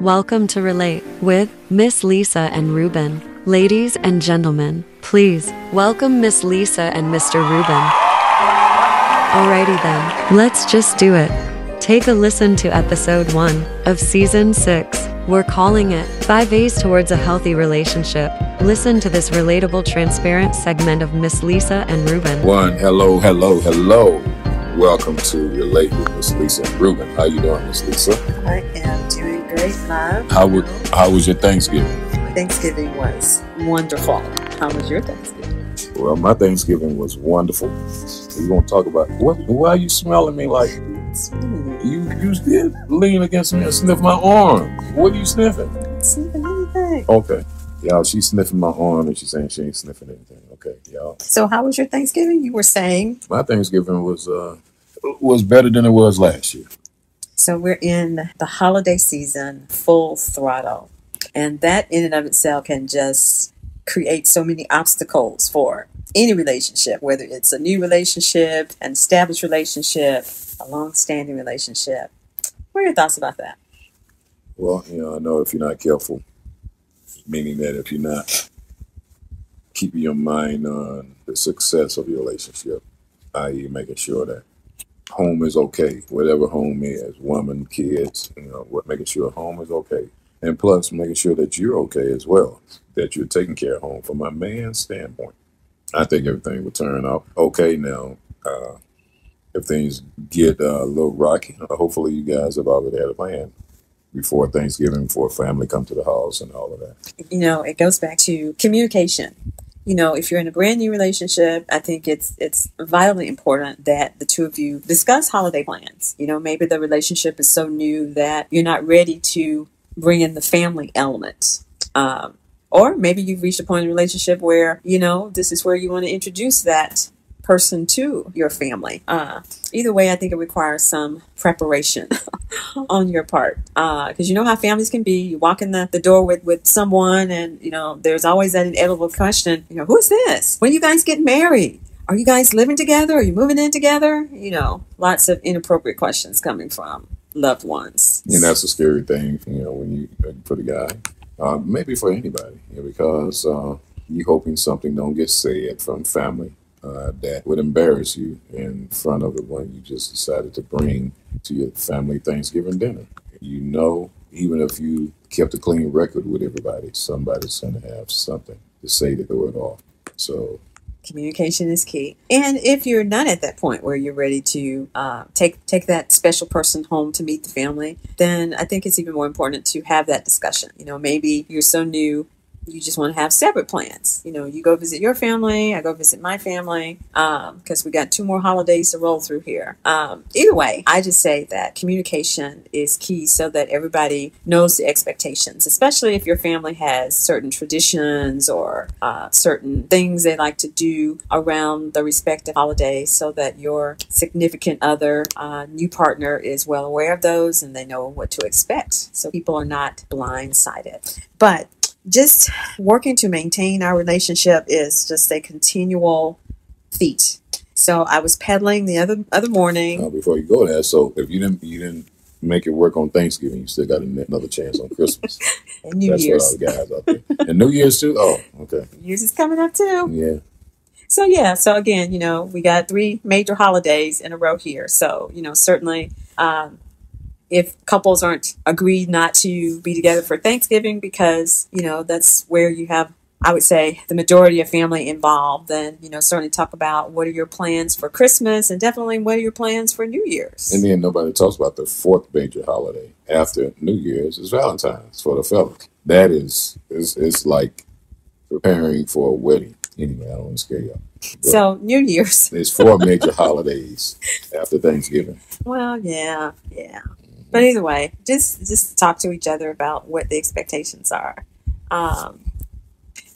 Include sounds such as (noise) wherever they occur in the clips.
Welcome to Relate with Miss Lisa and Ruben. Ladies and gentlemen, please welcome Miss Lisa and Mr. Ruben. Alrighty then, let's just do it. Take a listen to episode 1 of season 6. We're calling it 5 A's Towards a Healthy Relationship. Listen to this relatable, transparent segment of Miss Lisa and Ruben. One, hello, hello, hello. Welcome to Relate with Miss Lisa and Ruben. How you doing, Miss Lisa? I am doing How was how was your Thanksgiving? Thanksgiving was wonderful. How was your Thanksgiving? Well, my Thanksgiving was wonderful. We're gonna talk about what why are you smelling me like you you did lean against me and sniff my arm. What are you sniffing? sniffing anything. Okay. Y'all, she's sniffing my arm and she's saying she ain't sniffing anything. Okay, y'all. So, how was your Thanksgiving? You were saying. My Thanksgiving was uh was better than it was last year. So, we're in the holiday season, full throttle. And that in and of itself can just create so many obstacles for any relationship, whether it's a new relationship, an established relationship, a long standing relationship. What are your thoughts about that? Well, you know, I know if you're not careful, meaning that if you're not keeping your mind on the success of your relationship, i.e., making sure that home is okay, whatever home is, woman, kids, you know, what making sure home is okay, and plus making sure that you're okay as well, that you're taking care of home. From a man's standpoint, I think everything will turn out okay now. Uh, if things get uh, a little rocky, hopefully you guys have already had a plan before Thanksgiving, before family come to the house and all of that. you know it goes back to communication you know if you're in a brand new relationship i think it's it's vitally important that the two of you discuss holiday plans. You know maybe the relationship is so new that you're not ready to bring in the family element. Um, or maybe you've reached a point in a relationship where you know this is where you want to introduce that person to your family. Uh, either way i think it requires some preparation (laughs) on your part. Because you know how families can be. You walk in the, the door with, with someone and you know there's always that inevitable question you know who's this? When you guys get married are you guys living together? Are you moving in together? You know lots of inappropriate questions coming from loved ones. And that's a scary thing, you know, when you for the guy, uh, maybe for anybody, you know, because uh, you hoping something don't get said from family uh, that would embarrass you in front of the one you just decided to bring to your family Thanksgiving dinner. You know, even if you kept a clean record with everybody, somebody's going to have something to say to throw it off. So communication is key and if you're not at that point where you're ready to uh, take take that special person home to meet the family then i think it's even more important to have that discussion you know maybe you're so new you just want to have separate plans. You know you go visit your family i go visit my family because we got two more holidays to roll through here. Um, either way i just say that communication is key so that everybody knows the expectations especially if your family has certain traditions or uh, certain things they like to do around the respective holidays so that your significant other uh, new partner is well aware of those and they know what to expect. So people are not blindsided. But just working to maintain our relationship is just a continual feat. So I was pedaling the other other morning. uh, before you go there, so if you didn't you didn't make it work on Thanksgiving, you still got another chance on Christmas. (laughs) and New That's Year's. for all the guys out there. And New Year's too. Oh, okay. New Year's is coming up too. Yeah. So yeah, so again, you know, we got three major holidays in a row here. So, you know, certainly um, if couples aren't agreed not to be together for Thanksgiving because, you know, that's where you have I would say the majority of family involved, then, you know, certainly talk about what are your plans for Christmas and definitely what are your plans for New Year's. And then nobody talks about the fourth major holiday after New Year's is Valentine's for the fellas. That is is it's like preparing for a wedding. Anyway, I don't want to scare y'all. But so New Year's. there's four (laughs) major holidays after Thanksgiving. Well, yeah, yeah. But either way, just just talk to each other about what the expectations are. Um,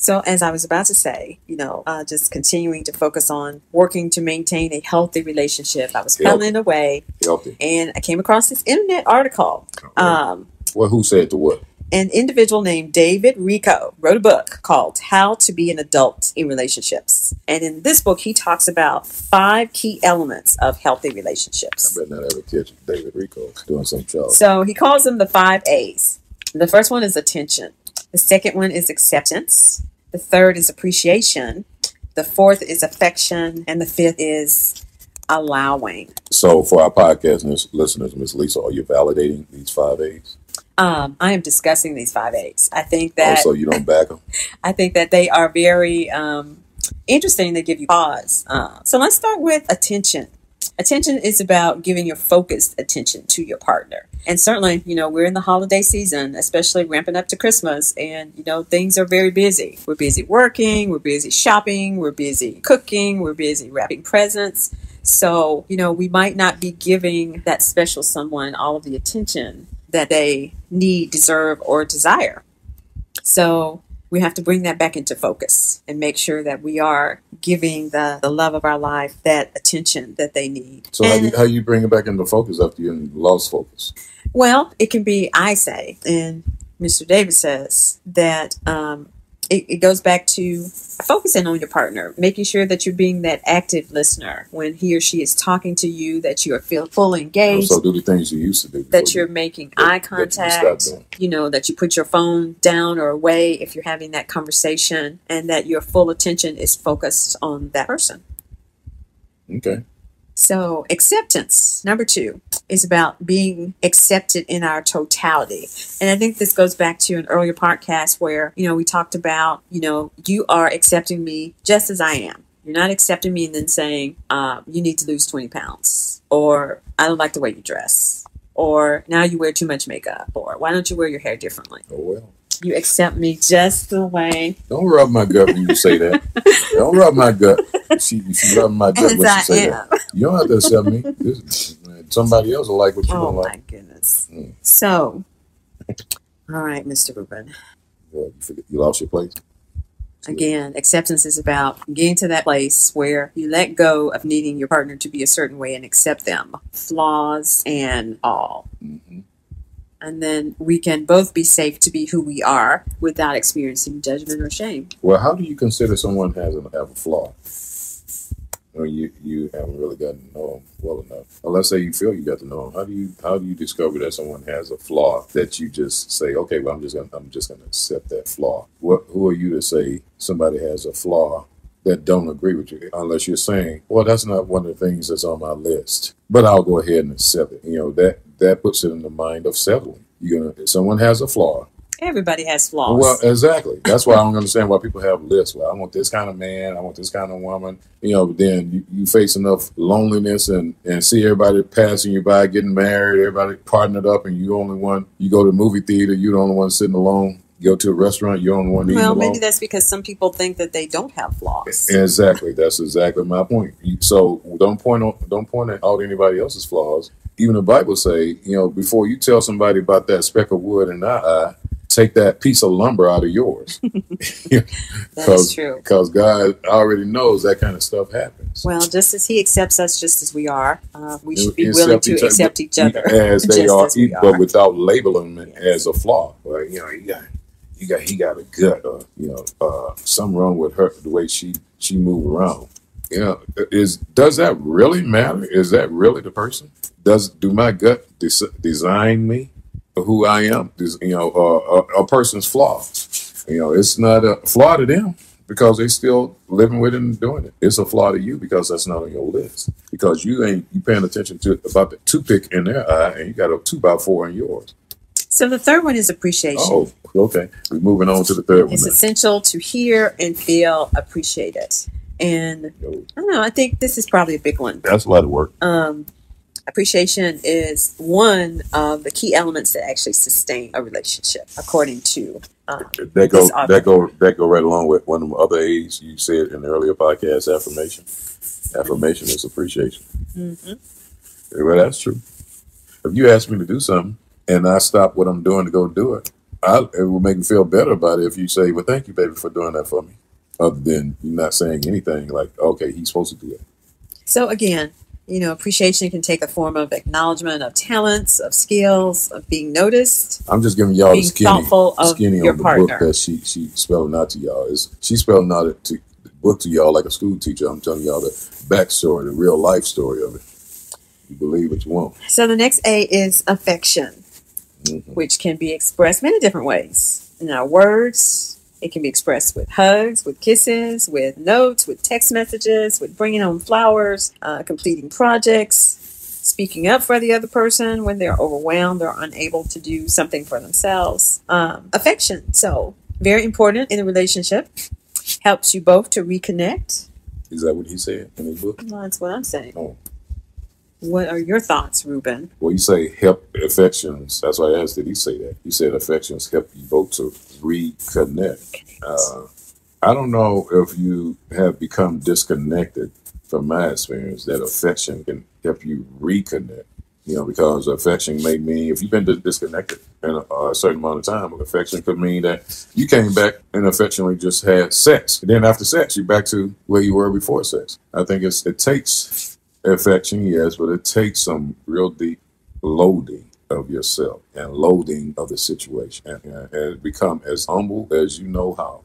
so, as I was about to say, you know, uh, just continuing to focus on working to maintain a healthy relationship. I was pedaling away, Healthy. and I came across this internet article. Um, well, who said to what? An individual named David Richo wrote a book called How to Be an Adult in Relationships. And in this book, he talks about five key elements of healthy relationships. I better not ever catch David Richo doing some show. So he calls them the five A's The first one is attention. The second one is acceptance. The third is appreciation. The fourth is affection. And the fifth is allowing. So for our podcast listeners, Miss Lisa, are you validating these five A's? Um, I am discussing these five A's. I think that Also, you don't back them. (laughs) I think that they are very um, interesting. They give you pause. Uh, so let's start with attention. Attention is about giving your focused attention to your partner. And certainly, you know, we're in the holiday season, especially ramping up to Christmas, and, you know, things are very busy. We're busy working, we're busy shopping, we're busy cooking, we're busy wrapping presents. So, you know, we might not be giving that special someone all of the attention that they need, deserve, or desire. So we have to bring that back into focus and make sure that we are giving the, the love of our life that attention that they need. So how And- you, how you bring it back into focus after you lost focus? well, it can be I say, and Mr. David says that um, it, it goes back to focusing on your partner, making sure that you're being that active listener when he or she is talking to you, that you are feel fully engaged, So do the things you used to do. that you're you- making that- eye that you contact, you know, that you put your phone down or away if you're having that conversation, and that your full attention is focused on that person. Okay. So, acceptance, number two, is about being accepted in our totality. And I think this goes back to an earlier podcast where, you know, we talked about, you know, you are accepting me just as I am. You're not accepting me and then saying, uh, you need to lose 20 pounds, or I don't like the way you dress, or now you wear too much makeup, or why don't you wear your hair differently? Oh well. You accept me just the way Don't rub my gut when you say that. don't rub my gut. She, she my gut as when I she say that. You don't have to accept me. This, somebody else will like what you Oh don't my goodness. Mm. So, all right, Mr. Ruben. Yeah, you, forget, you lost your place. Again, acceptance is about getting to that place where you let go of needing your partner to be a certain way and accept them, flaws and all. hmm And then we can both be safe to be who we are without experiencing judgment or shame. Well, how do you consider someone has a, have a flaw? Or you you haven't really gotten to know them well enough. Or let's say you feel you got to know them. How do you how do you discover that someone has a flaw that you just say, okay, well, I'm just gonna I'm just gonna accept that flaw. What who are you to say somebody has a flaw that don't agree with you? Unless you're saying, well, that's not one of the things that's on my list, but I'll go ahead and accept it. You know that that puts it in the mind of settling. You know, if someone has a flaw, Everybody has flaws. well, exactly. That's why I don't understand why people have lists. Well, I want this kind of man. I want this kind of woman. You know, then you, you face enough loneliness and, and see everybody passing you by, getting married, everybody partnered up, and you only one. You go to the movie theater, you're the only one sitting alone. You go to a restaurant, you're the only one eating well, alone. maybe that's because some people think that they don't have flaws. Exactly. That's exactly my point. So don't point on, don't point out anybody else's flaws. Even the Bible say, you know, before you tell somebody about that speck of wood in their eye, take that piece of lumber out of yours. (laughs) (laughs) That is true. Because God already knows that kind of stuff happens. Well, just as He accepts us just as we are, uh, we should be willing to accept each other as (laughs) they are, as we but without labeling it Yes. as a flaw. You know, you got, you got, he got a gut, or you know, uh, something wrong with her the way she she move around. You know, is does that really matter? Is that really the person? Does do my gut des- design me for who I am? Does, you know, uh, a, a person's flaws. You know, it's not a flaw to them because they still living with it and doing it. It's a flaw to you because that's not on your list. Because you ain't you paying attention to it about the toothpick in their eye and you got a two by four in yours. So the third one is appreciation. Oh, okay. We're moving on to the third one. It's essential to hear and feel appreciated. And I don't know, I think this is probably a big one. That's a lot of work. Um, appreciation is one of the key elements that actually sustain a relationship, according to. Um, That go that go that go right along with one of the other A's you said in the earlier podcast. Affirmation. Affirmation is appreciation. mhm. Well, that's true. If you ask me to do something and I stop what I'm doing to go do it, I, it will make me feel better about it if you say, "Well, thank you, baby, for doing that for me." Other than you not saying anything like, "Okay, he's supposed to do that." So again, you know, appreciation can take the form of acknowledgement of talents, of skills, of being noticed. I'm just giving y'all the skinny, skinny your on the partner. book that she she spelling out to y'all. Is she spelling out it to the book to y'all like a school teacher? I'm telling y'all the backstory, the real life story of it. You believe what you want. So the next A is affection. Mhm. which can be expressed many different ways. In our words, it can be expressed with hugs, with kisses, with notes, with text messages, with bringing home flowers, uh, completing projects, speaking up for the other person when they're overwhelmed or unable to do something for themselves. Um, affection, so very important in a relationship, helps you both to reconnect. Is that what he said in his book? Well, that's what I'm saying. Oh. What are your thoughts, Ruben? Well, you say help affections. That's why I asked, did he say that? He said affections help you both to reconnect. Uh, I don't know if you have become disconnected from my experience that affection can help you reconnect. You know, because affection may mean if you've been disconnected in a, a certain amount of time, affection could mean that you came back and affectionately just had sex. And then after sex, you're back to where you were before sex. I think it's it takes affection, yes, but it takes some real deep loading of yourself and loading of the situation and, and, and become as humble as you know how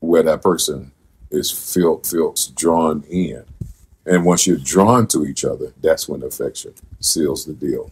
where that person is feel, feels drawn in. And once you're drawn to each other that's when affection seals the deal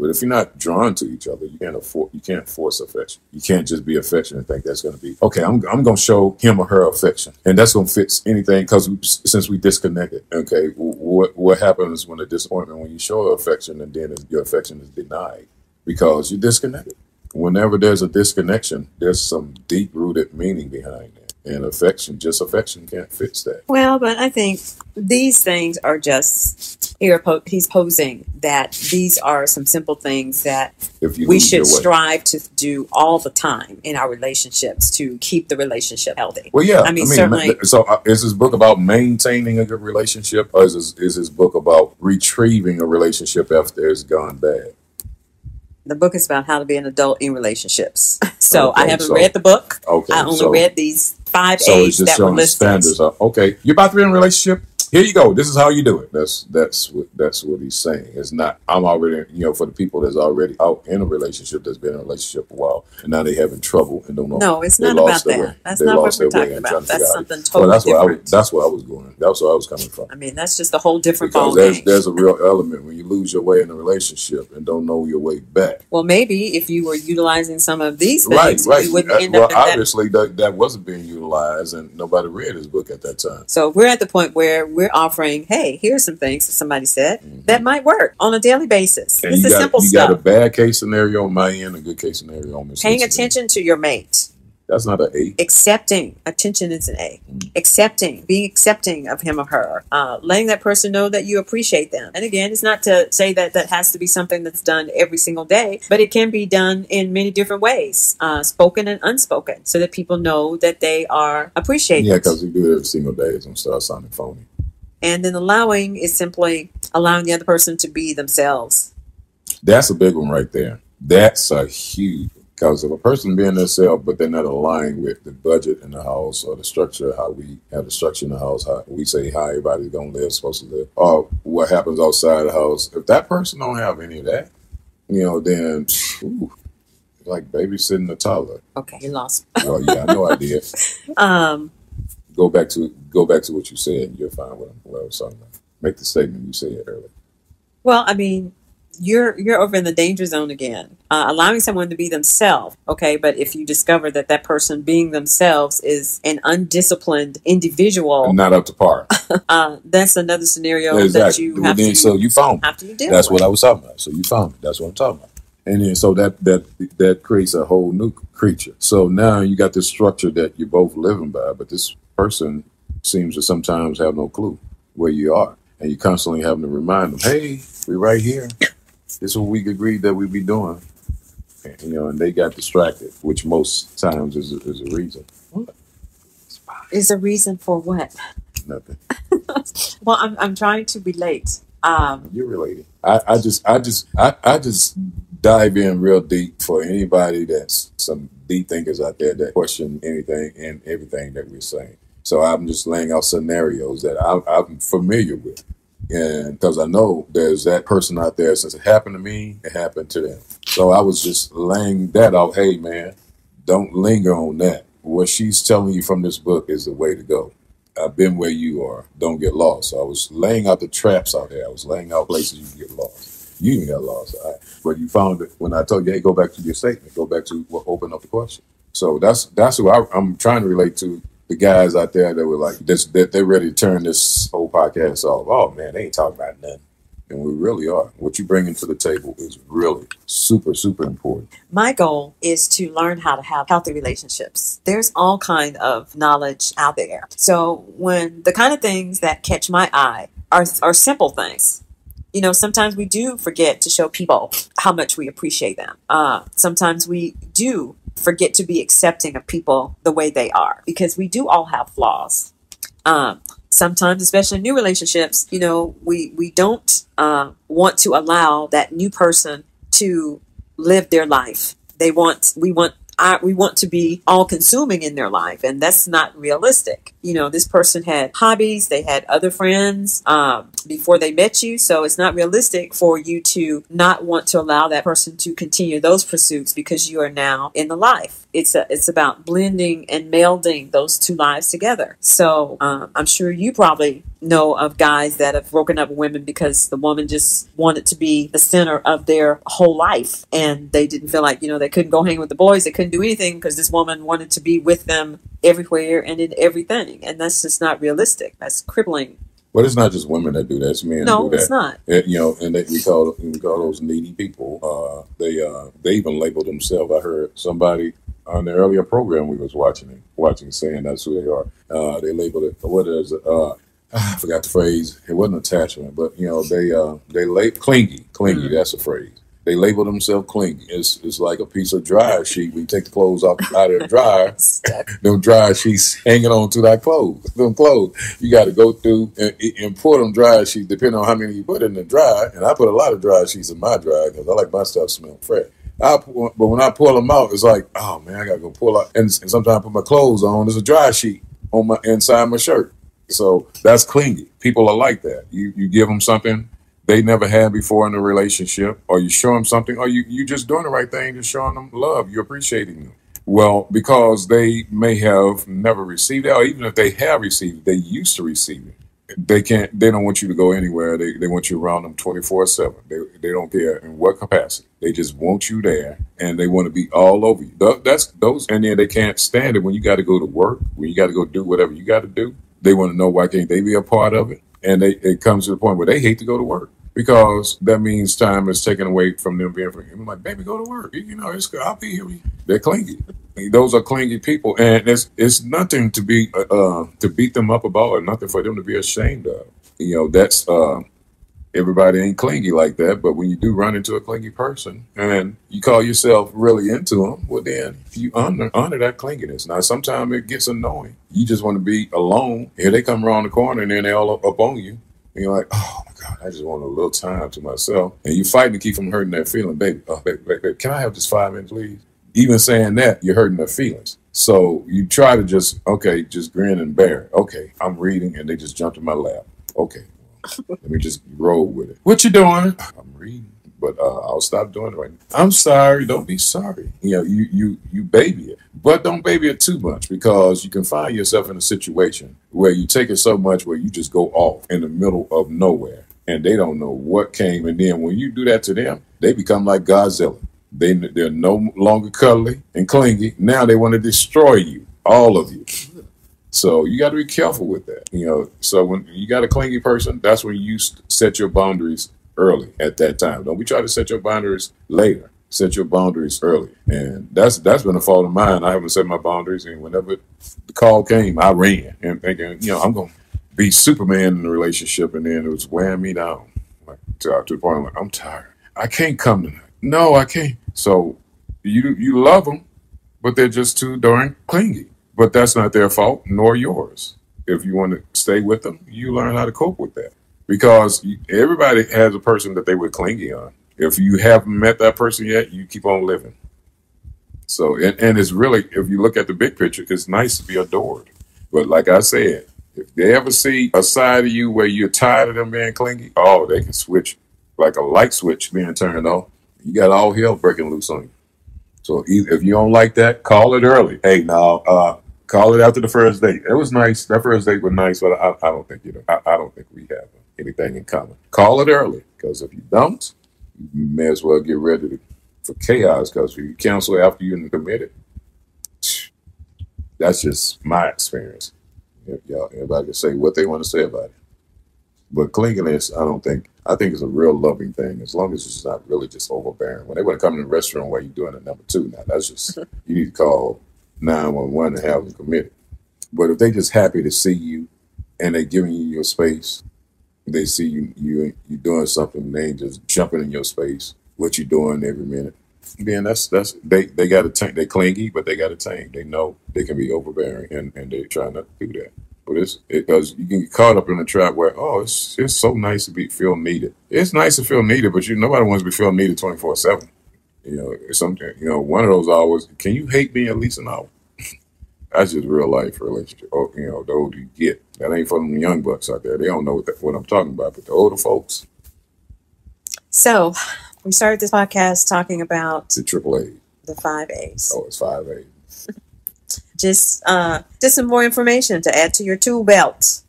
but if you're not drawn to each other you can't afford you can't force affection. You can't just be affection and think that's going to be okay i'm, I'm going to show him or her affection. And that's going to fix anything because since we disconnected okay what what happens when a disappointment when you show affection and then your affection is denied because you're disconnected? Whenever there's a disconnection there's some deep rooted meaning behind it and affection just affection can't fix that Well, but I think these things are just here he's posing that these are some simple things that if you we should strive to do all the time in our relationships to keep the relationship healthy. Well, yeah. I mean, certainly- So, uh, is this book about maintaining a good relationship, or is this, is this book about retrieving a relationship after it's gone bad? The book is about how to be an adult in relationships. (laughs) So I haven't so- read the book. Okay, I only so, read these five so A's that were listed. standards. Okay, you're about to be in a relationship. Here you go. This is how you do it. That's that's what that's what he's saying. It's not. I'm already you know for the people that's already out in a relationship that's been in a relationship a while and now they having trouble and don't know. No, it's not about that. way. That's They not what we're talking about. That's out- something Well, totally that's where I was, that's where I was going. That's where I was coming from. I mean, that's just a whole different Because ball there's game. there's a real element when you lose your way in a relationship and don't know your way back. Well, maybe if you were utilizing some of these things, right. you wouldn't end well, up that. obviously that that wasn't being utilized, and nobody read his book at that time. So we're at the point where we're offering, hey, here's some things that somebody said that might work on a daily basis. Mm-hmm. And This you is got simple you stuff. got a bad case scenario on my end, a good case scenario on Miss Paying attention to your mate, That's not an A. accepting attention is an A. Mm. Accepting, being accepting of him or her, uh, letting that person know that you appreciate them. And again, it's not to say that that has to be something that's done every single day, but it can be done in many different ways, uh, spoken and unspoken, so that people know that they are appreciated. Yeah, because you do it every single day, it's gonna start sounding phony. And then allowing is simply allowing the other person to be themselves. That's a big one right there. That's a huge because if a person being themselves, but they're not aligned with the budget in the house or the structure, how we have the structure in the house, how we say how everybody's gonna live, supposed to live, or what happens outside the house. If that person don't have any of that, you know, then ooh, like babysitting a toddler. Okay, you lost. Well, yeah, I know I did. (laughs) Um, Go back to go back to what you said, you'll find what, what I was talking about. Make the statement you said earlier. well, I mean, you're you're over in the danger zone again. Uh, allowing someone to be themselves, okay, but if you discover that that person being themselves is an undisciplined individual, Not up to par. (laughs) uh, that's another scenario that exactly. you Well, have then, to so you found have to deal That's with. what I was talking about. So you found me. That's what I'm talking about. And then so that that that creates a whole new creature. So now you got this structure that you're both living by, but this person seems to sometimes have no clue where you are, and you constantly having to remind them, "Hey, we're right here. This is what we agreed that we'd be doing." And, you know, and they got distracted, which most times is a, is a reason. Is a reason for what? Nothing. (laughs) Well, I'm I'm trying to relate. Um, You're related. I, I just I just I, I just dive in real deep for anybody that's some deep thinkers out there that question anything and everything that we're saying. So I'm just laying out scenarios that I, I'm familiar with. And because I know there's that person out there, since it happened to me, it happened to them. So I was just laying that out. Hey, man, don't linger on that. What she's telling you from this book is the way to go. I've been where you are. Don't get lost. So I was laying out the traps out there. I was laying out places you can get lost. You even got lost. But you found it when I told you, hey, go back to your statement. Go back to what open up the question. So that's that's who I, I'm trying to relate to. The guys out there that were like this, that they're ready to turn this whole podcast off. Oh man, they ain't talking about nothing, and we really are. What you bringing to the table is really super, super important. my goal is to learn how to have healthy relationships there's all kind of knowledge out there so when the kind of things that catch my eye are, are simple things you know sometimes we do forget to show people how much we appreciate them uh, sometimes we do forget to be accepting of people the way they are because we do all have flaws. Um, sometimes especially in new relationships you know we we don't uh, want to allow that new person to live their life. They want we want I, we want to be all consuming in their life and that's not realistic. You know this person had hobbies they had other friends um, before they met you so it's not realistic for you to not want to allow that person to continue those pursuits because you are now in the life. It's a, it's about blending and melding those two lives together. So um, i'm sure you probably know of guys that have broken up with women because the woman just wanted to be the center of their whole life and they didn't feel like you know they couldn't go hang with the boys they couldn't do anything because this woman wanted to be with them everywhere and in everything and that's just not realistic that's crippling But it's not just women that do that; it's men no it's not And, you know, and they, we call we call those needy people. Uh, they uh, they even label themselves. I heard somebody on the earlier program we was watching watching saying that's who they are. Uh, they labeled it. What is it? Uh, (sighs) I forgot the phrase. It wasn't attachment, but you know they uh, they lay clingy, clingy. Mhm. That's a phrase. They label themselves clingy. It's it's like a piece of dryer sheet. We take the clothes off out of the dryer, (laughs) them dry sheets hanging on to that clothes. Them clothes you got to go through and, and pour them dry sheets, depending on how many you put in the dryer. And I put a lot of dry sheets in my dryer because I like my stuff smell fresh. I pour, but when I pull them out, it's like, oh man, I gotta go pull out. And, and sometimes I put my clothes on. There's a dry sheet on my inside my shirt. So that's clingy. People are like that. You you give them something they never had before in a relationship, or you show them something, or you you just doing the right thing, just showing them love. You're appreciating them. Well, because they may have never received it, or even if they have received it, they used to receive it. They can't. They don't want you to go anywhere. They, they want you around them twenty four seven. They they don't care in what capacity. They just want you there, and they want to be all over you. That's those, and then they can't stand it when you got to go to work, when you got to go do whatever you got to do. They want to know why can't they be a part of it, and they it comes to the point where they hate to go to work because that means time is taken away from them being free. I'm like, baby, go to work. You know, it's good. I'll be here. They're clingy. Those are clingy people, and it's it's nothing to be uh, uh, to beat them up about, or nothing for them to be ashamed of. You know, that's uh, everybody ain't clingy like that. But when you do run into a clingy person, and you call yourself really into them, well, then if you honor honor that clinginess. Now, sometimes it gets annoying. You just want to be alone. Here they come around the corner, and then they all up, up on you. And you're like, oh my God, I just want a little time to myself. And you're fighting to keep from hurting that feeling, baby. Oh, uh, baby, baby, baby, can I have just five minutes, please? Even saying that, you're hurting their feelings. So you try to just, okay, just grin and bear. Okay, I'm reading, and they just jumped in my lap. Okay, let me just roll with it. What you doing? I'm reading, but uh, I'll stop doing it right now. I'm sorry. Don't be sorry. You know, you you you baby it, but don't baby it too much because you can find yourself in a situation where you take it so much where you just go off in the middle of nowhere, and they don't know what came. And then when you do that to them, they become like Godzilla. They they're no longer cuddly and clingy. Now they want to destroy you, all of you. So you got to be careful with that. You know, so when you got a clingy person, that's when you set your boundaries early at that time. Don't be trying to set your boundaries later. Set your boundaries early, and that's that's been a fault of mine. I haven't set my boundaries, and whenever the call came, I ran and thinking, you know, I'm to be Superman in the relationship, and then it was wearing me down, like to, to the point like I'm tired. I can't come tonight. No, I can't. So you you love them, but they're just too darn clingy. But that's not their fault, nor yours. If you want to stay with them, you learn how to cope with that. Because everybody has a person that they were clingy on. If you haven't met that person yet, you keep on living. So, and, and it's really, if you look at the big picture, it's nice to be adored. But like I said, if they ever see a side of you where you're tired of them being clingy, oh, they can switch like a light switch being turned off. You got all hell breaking loose on you. So if you don't like that, call it early. Hey, now, uh, call it after the first date. It was nice. That first date was nice, but I, I don't think you know. I, I don't think we have anything in common. Call it early because if you don't, you may as well get ready to, for chaos because if you cancel after you're committed, that's just my experience. If Y'all, everybody can say what they want to say about it. But clinginess, I don't think. I think it's a real loving thing as long as it's not really just overbearing. When they want to come in the restaurant while you're doing a number two, now that's just (laughs) you need to call nine one one and have them committed. But if they just happy to see you and they're giving you your space, they see you you you doing something, they ain't just jumping in your space. What you doing every minute? Then that's that's they they got a tank. They clingy, but they got a tank. They know they can be overbearing, and and they try not to do that. But it's because you can get caught up in a trap where oh it's it's so nice to be feel needed. It's nice to feel needed, but you nobody wants to be feel needed twenty four seven. You know, it's something. You know, one of those hours. Can you hate me at least an hour? (laughs) That's just real life relationship. Oh, you know, the older you get, that ain't for them young bucks out there. They don't know what, that, what I'm talking about. But the older folks, So, we started this podcast talking about a triple A. the five A's. Oh, it's five A. Just, uh, just some more information to add to your tool belt.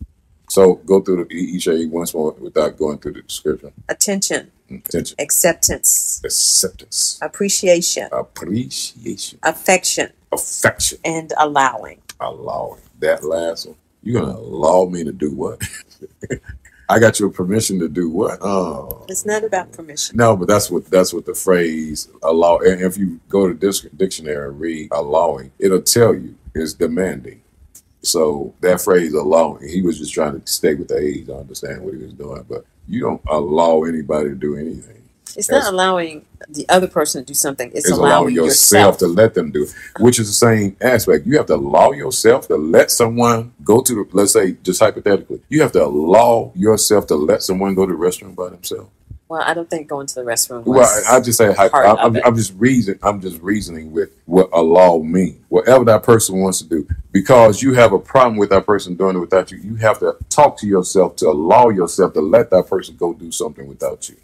So go through the, each A once more without going through the description. Attention, Attention, acceptance, acceptance, appreciation, appreciation, affection, affection, and allowing. allowing. That last one, you're gonna allow me to do what? (laughs) I got your permission to do what? Oh, It's not about permission. no, but that's what that's what the phrase allow. And if you go to this dictionary and read allowing, it'll tell you is demanding. So that phrase allowing, he was just trying to stay with the age, I understand what he was doing, but you don't allow anybody to do anything. It's That's- not allowing the other person to do something. It's, It's allowing, allowing yourself to let them do it, which is the same aspect. You have to allow yourself to let someone go to the, let's say, just hypothetically, you have to allow yourself to let someone go to the restroom by themselves. Well, I don't think going to the restroom. Well, Was, I, I just say, I. I'm just reasoning. I'm just reasoning with what allow means. Whatever that person wants to do, because you have a problem with that person doing it without you, you have to talk to yourself to allow yourself to let that person go do something without you.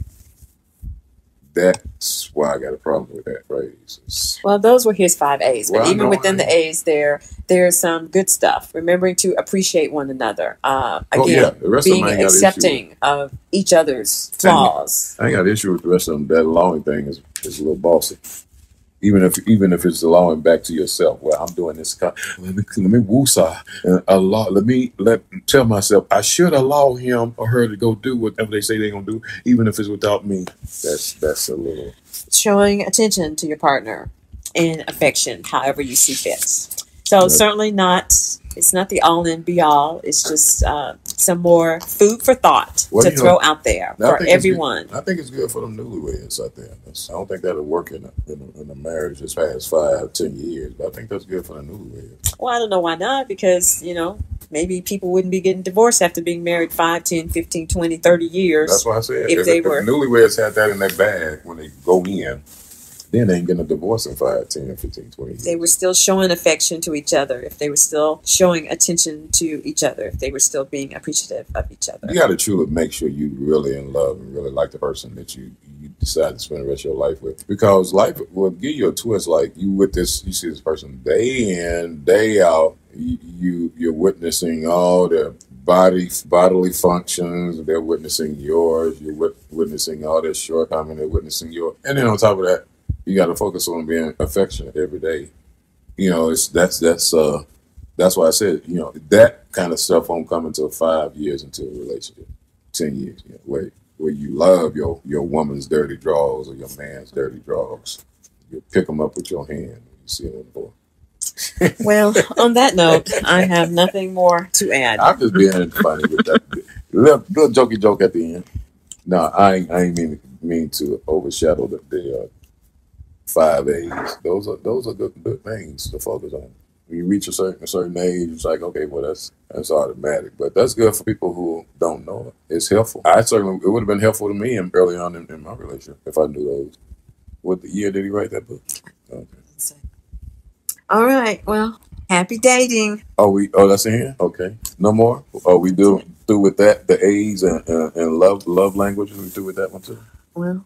That's why I got a problem with that phrase. It's- well, those were his five A's. But Well, even within I the A's, there there's some good stuff. Remembering to appreciate one another. Uh, again, Oh, yeah, the rest of being them got issue with. accepting of each other's flaws. I ain't got an issue with the rest of them. That allowing thing is, is a little bossy. Even if even if it's allowing back to yourself, well, I'm doing this. Let me let me woosah and allow. Let me let tell myself I should allow him or her to go do whatever they say they're gonna do, even if it's without me. That's that's a little. Showing attention to your partner and affection, however you see fit. So Yeah. certainly not. It's not the all in be all. It's just uh, some more food for thought to you know, throw out there for everyone. I think it's good for them newlyweds out there. That's, I don't think that'll work in a, in a, in a marriage that's past five, ten years, but I think that's good for the newlyweds. Well, I don't know why not, because, you know, maybe people wouldn't be getting divorced after being married 5, 10, 15, 20, 30 years. That's why I said If if, they if were- newlyweds had that in their bag when they go in, then they ain't getting a divorce in 5, 10, 15, 20 years. They were still showing affection to each other, if they were still showing attention to each other, if they were still being appreciative of each other. You got to truly make sure you really in love and really like the person that you you decide to spend the rest of your life with. Because life will give you a twist. Like you with this, you see this person day in, day out. You, you you're witnessing all their body bodily functions. They're witnessing yours. You're wit- witnessing all their shortcomings. They're witnessing yours. And then on top of that, you got to focus on being affectionate every day. You know, it's that's that's uh that's why I said, you know, that kind of stuff won't come until five years into a relationship, ten years, you know, where where you love your your woman's dirty drawers or your man's dirty drawers. You pick them up with your hand when you see them on the floor. Well, on that note, I have nothing more to add. I'm just being funny with that little, little jokey joke at the end. No, I ain't, I ain't mean mean to overshadow the, the uh, five A's. Those are those are good, good things to focus on. When you reach a certain a certain age, it's like okay, well that's that's automatic, but that's good for people who don't know it. It's helpful. I certainly it would have been helpful to me in, early on in, in my relationship if I knew those. What year did he write that book? Okay. All right. Well, happy dating. Oh, we oh that's in here. Okay, no more. Oh, we do through with that the A's and, and, and love love languages. We do with that one too. Well,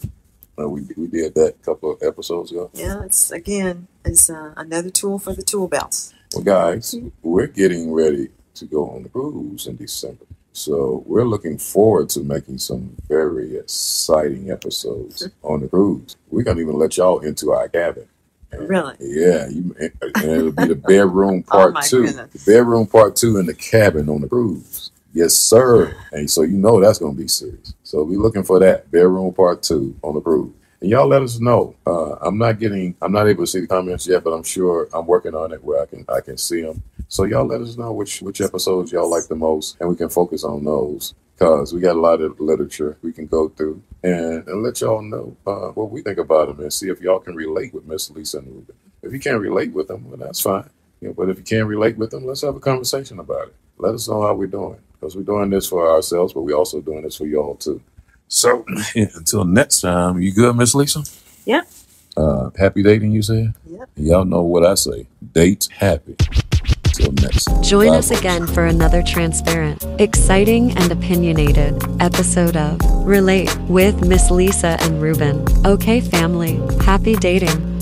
Uh, we we did that a couple of episodes ago. yeah, it's again, it's uh, another tool for the tool belt. Well, guys, we're getting ready to go on the cruise in December. So we're looking forward to making some very exciting episodes (laughs) on the cruise. We're gonna even let y'all into our cabin. And- Really? Yeah, you, and it'll be the bedroom (laughs) Oh, part two. goodness. The bedroom part two in the cabin on the cruise. Yes, sir. And so you know that's gonna be serious. So we're looking for that bedroom part two on the cruise. And y'all let us know. Uh, I'm not getting, I'm not able to see the comments yet, but I'm sure I'm working on it where I can, I can see them. So y'all let us know which which episodes y'all like the most, and we can focus on those. Cause we got a lot of literature we can go through and, and let y'all know uh, what we think about them and see if y'all can relate with Miss Lisa and Ruben. If you can't relate with them, well, that's fine. You know, but if you can't relate with them, let's have a conversation about it. Let us know how we're doing because we're doing this for ourselves, but we're also doing this for y'all too. So (clears throat) until next time, you good, Miss Lisa? Yep. Uh, happy dating, you said? Yep. Y'all know what I say. Date happy. Till next time. Join Bye, us again for another transparent, exciting, and opinionated episode of Relate with Miss Lisa and Ruben. Okay, family, happy dating.